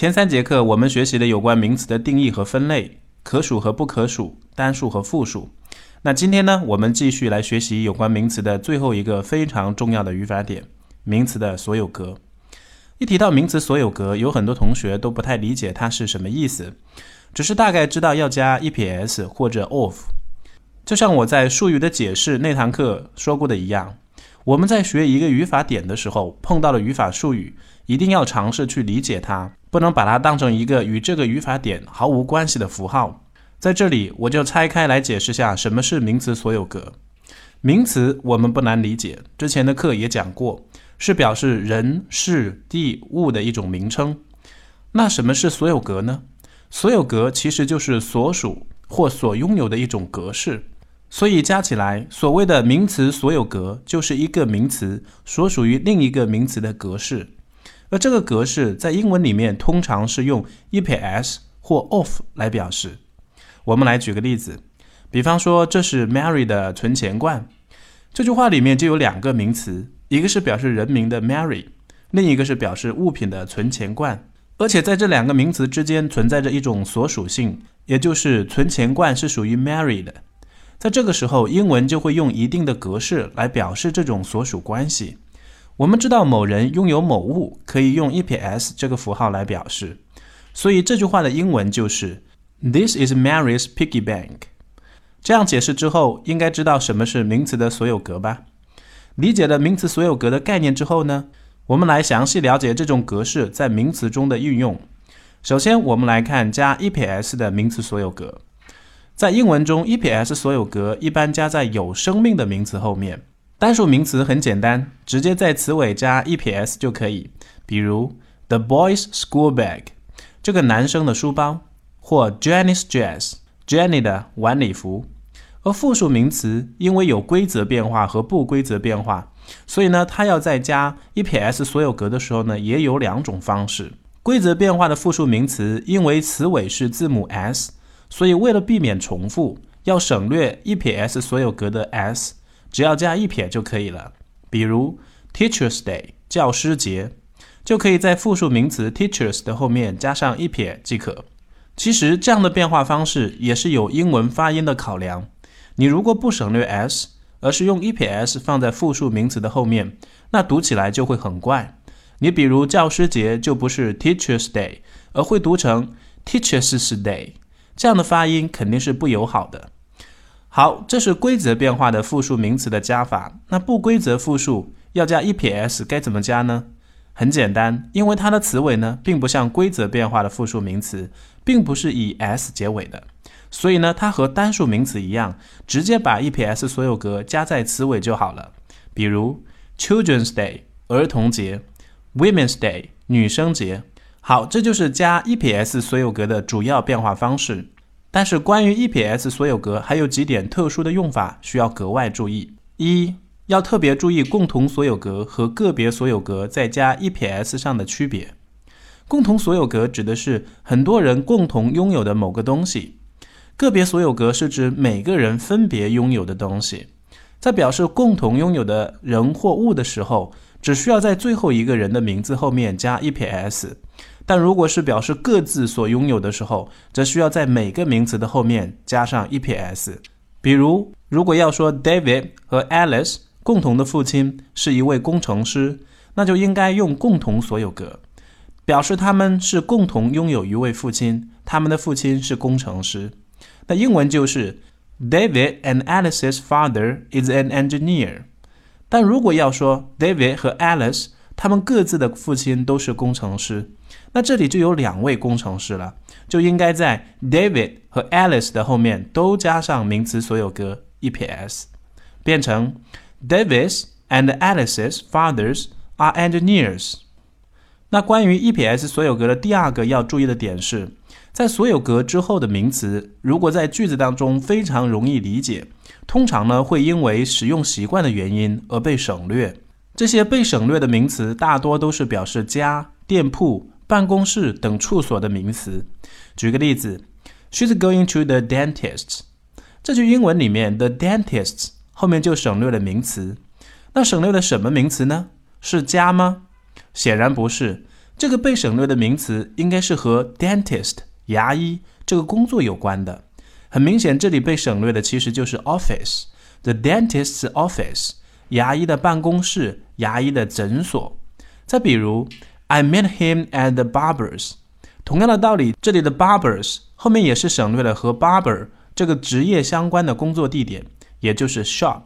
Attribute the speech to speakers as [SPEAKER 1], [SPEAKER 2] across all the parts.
[SPEAKER 1] 前三节课我们学习了有关名词的定义和分类，可数和不可数，单数和复数。那今天呢，我们继续来学习有关名词的最后一个非常重要的语法点——名词的所有格。一提到名词所有格，有很多同学都不太理解它是什么意思，只是大概知道要加 e p s 或者 of。就像我在术语的解释那堂课说过的一样。我们在学一个语法点的时候，碰到了语法术语，一定要尝试去理解它，不能把它当成一个与这个语法点毫无关系的符号。在这里，我就拆开来解释下什么是名词所有格。名词我们不难理解，之前的课也讲过，是表示人、事、地、物的一种名称。那什么是所有格呢？所有格其实就是所属或所拥有的一种格式。所以加起来，所谓的名词所有格就是一个名词所属于另一个名词的格式，而这个格式在英文里面通常是用 EPS 或 off 来表示。我们来举个例子，比方说这是 Mary 的存钱罐，这句话里面就有两个名词，一个是表示人名的 Mary，另一个是表示物品的存钱罐，而且在这两个名词之间存在着一种所属性，也就是存钱罐是属于 Mary 的。在这个时候，英文就会用一定的格式来表示这种所属关系。我们知道某人拥有某物，可以用 EPS 这个符号来表示。所以这句话的英文就是 This is Mary's piggy bank。这样解释之后，应该知道什么是名词的所有格吧？理解了名词所有格的概念之后呢，我们来详细了解这种格式在名词中的运用。首先，我们来看加 EPS 的名词所有格。在英文中，EPS 所有格一般加在有生命的名词后面。单数名词很简单，直接在词尾加 EPS 就可以。比如 The boy's school bag，这个男生的书包，或 Jenny's dress，Jenny 的晚礼服。而复数名词因为有规则变化和不规则变化，所以呢，它要在加 EPS 所有格的时候呢，也有两种方式。规则变化的复数名词，因为词尾是字母 s。所以，为了避免重复，要省略 EPS 所有格的 s，只要加一撇就可以了。比如 Teachers' Day 教师节，就可以在复数名词 teachers 的后面加上一撇即可。其实这样的变化方式也是有英文发音的考量。你如果不省略 s，而是用 EPS 放在复数名词的后面，那读起来就会很怪。你比如教师节就不是 Teachers' Day，而会读成 Teachers' Day。这样的发音肯定是不友好的。好，这是规则变化的复数名词的加法。那不规则复数要加 EPS 该怎么加呢？很简单，因为它的词尾呢，并不像规则变化的复数名词，并不是以 s 结尾的，所以呢，它和单数名词一样，直接把 EPS 所有格加在词尾就好了。比如 Children's Day 儿童节，Women's Day 女生节。好，这就是加 EPS 所有格的主要变化方式。但是关于 EPS 所有格还有几点特殊的用法需要格外注意：一要特别注意共同所有格和个别所有格在加 EPS 上的区别。共同所有格指的是很多人共同拥有的某个东西，个别所有格是指每个人分别拥有的东西。在表示共同拥有的人或物的时候，只需要在最后一个人的名字后面加 EPS。但如果是表示各自所拥有的时候，则需要在每个名词的后面加上 EPS。比如，如果要说 David 和 Alice 共同的父亲是一位工程师，那就应该用共同所有格，表示他们是共同拥有一位父亲，他们的父亲是工程师。那英文就是 David and Alice's father is an engineer。但如果要说 David 和 Alice 他们各自的父亲都是工程师。那这里就有两位工程师了，就应该在 David 和 Alice 的后面都加上名词所有格 EPS，变成 David's and Alice's fathers are engineers。那关于 EPS 所有格的第二个要注意的点是，在所有格之后的名词，如果在句子当中非常容易理解，通常呢会因为使用习惯的原因而被省略。这些被省略的名词大多都是表示家、店铺。办公室等处所的名词。举个例子，She's going to the dentist。这句英文里面的 dentist 后面就省略了名词。那省略了什么名词呢？是家吗？显然不是。这个被省略的名词应该是和 dentist 牙医这个工作有关的。很明显，这里被省略的其实就是 office，the dentist's office，牙医的办公室，牙医的诊所。再比如，I met him at the barber's。同样的道理，这里的 barbers 后面也是省略了和 barber 这个职业相关的工作地点，也就是 shop。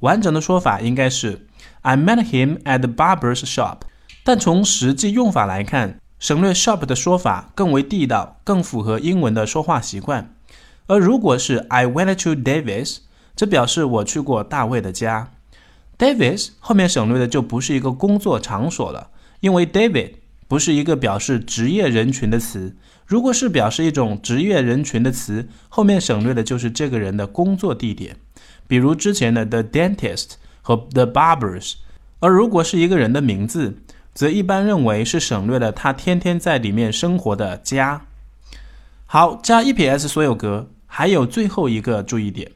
[SPEAKER 1] 完整的说法应该是 I met him at the barber's shop。但从实际用法来看，省略 shop 的说法更为地道，更符合英文的说话习惯。而如果是 I went to Davis，这表示我去过大卫的家。Davis 后面省略的就不是一个工作场所了，因为 David 不是一个表示职业人群的词。如果是表示一种职业人群的词，后面省略的就是这个人的工作地点，比如之前的 the dentist 和 the barbers。而如果是一个人的名字，则一般认为是省略了他天天在里面生活的家。好，加 EPS 所有格，还有最后一个注意点，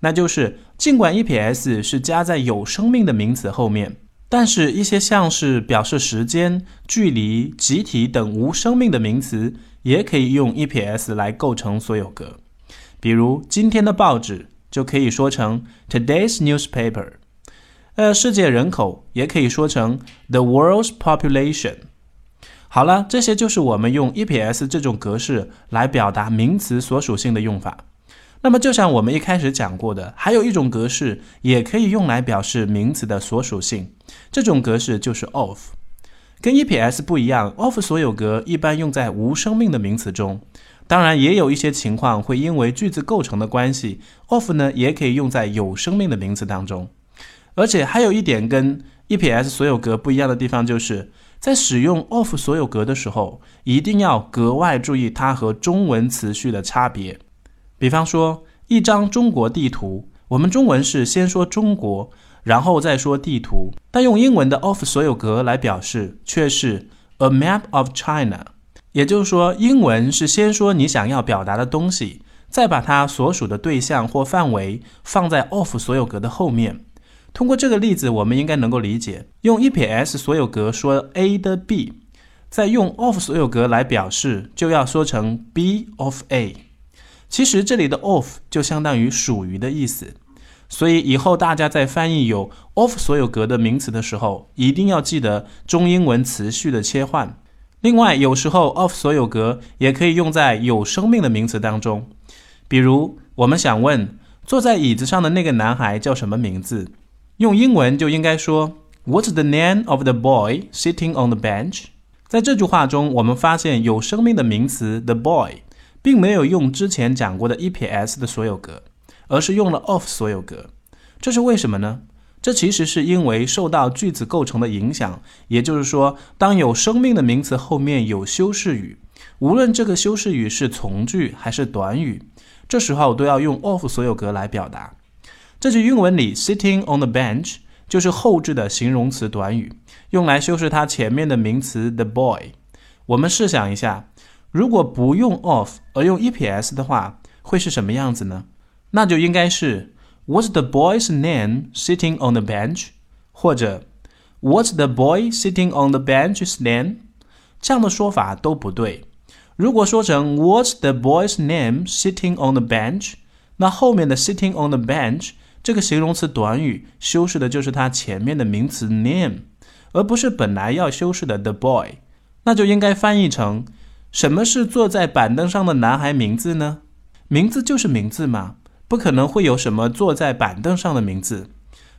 [SPEAKER 1] 那就是尽管 EPS 是加在有生命的名词后面。但是，一些像是表示时间、距离、集体等无生命的名词，也可以用 EPS 来构成所有格。比如，今天的报纸就可以说成 Today's newspaper。呃，世界人口也可以说成 The world's population。好了，这些就是我们用 EPS 这种格式来表达名词所属性的用法。那么，就像我们一开始讲过的，还有一种格式也可以用来表示名词的所属性。这种格式就是 of。跟 EPS 不一样，of 所有格一般用在无生命的名词中。当然，也有一些情况会因为句子构成的关系，of 呢也可以用在有生命的名词当中。而且还有一点跟 EPS 所有格不一样的地方，就是在使用 of 所有格的时候，一定要格外注意它和中文词序的差别。比方说，一张中国地图，我们中文是先说中国，然后再说地图，但用英文的 of 所有格来表示却是 a map of China。也就是说，英文是先说你想要表达的东西，再把它所属的对象或范围放在 of 所有格的后面。通过这个例子，我们应该能够理解，用 EPS 所有格说 A 的 B，再用 of 所有格来表示，就要说成 B of A。其实这里的 of 就相当于属于的意思，所以以后大家在翻译有 of 所有格的名词的时候，一定要记得中英文词序的切换。另外，有时候 of 所有格也可以用在有生命的名词当中，比如我们想问坐在椅子上的那个男孩叫什么名字，用英文就应该说 What's the name of the boy sitting on the bench？在这句话中，我们发现有生命的名词 the boy。并没有用之前讲过的 EPS 的所有格，而是用了 of 所有格。这是为什么呢？这其实是因为受到句子构成的影响。也就是说，当有生命的名词后面有修饰语，无论这个修饰语是从句还是短语，这时候都要用 of 所有格来表达。这句英文里，sitting on the bench 就是后置的形容词短语，用来修饰它前面的名词 the boy。我们试想一下。如果不用 of 而用 EPS 的话，会是什么样子呢？那就应该是 What's the boy's name sitting on the bench？或者 What's the boy sitting on the bench's name？这样的说法都不对。如果说成 What's the boy's name sitting on the bench？那后面的 sitting on the bench 这个形容词短语修饰的就是它前面的名词 name，而不是本来要修饰的 the boy。那就应该翻译成。什么是坐在板凳上的男孩名字呢？名字就是名字嘛，不可能会有什么坐在板凳上的名字。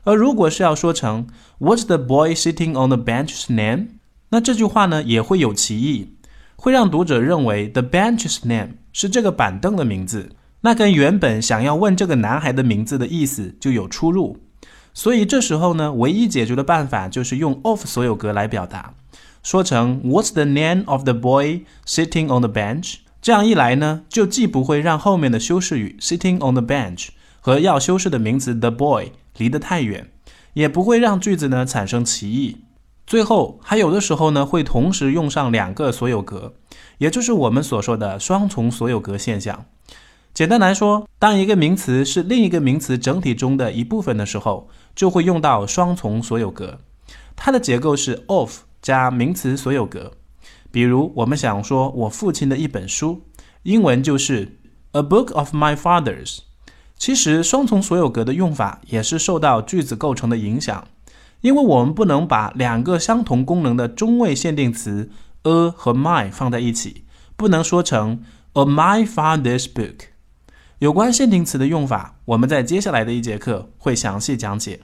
[SPEAKER 1] 而如果是要说成 What's the boy sitting on the bench's name？那这句话呢也会有歧义，会让读者认为 the bench's name 是这个板凳的名字，那跟原本想要问这个男孩的名字的意思就有出入。所以这时候呢，唯一解决的办法就是用 of 所有格来表达。说成 What's the name of the boy sitting on the bench？这样一来呢，就既不会让后面的修饰语 sitting on the bench 和要修饰的名词 the boy 离得太远，也不会让句子呢产生歧义。最后，还有的时候呢，会同时用上两个所有格，也就是我们所说的双重所有格现象。简单来说，当一个名词是另一个名词整体中的一部分的时候，就会用到双重所有格。它的结构是 of。加名词所有格，比如，我们想说我父亲的一本书，英文就是 a book of my father's。其实，双重所有格的用法也是受到句子构成的影响，因为我们不能把两个相同功能的中位限定词 a 和 my 放在一起，不能说成 a my father's book。有关限定词的用法，我们在接下来的一节课会详细讲解。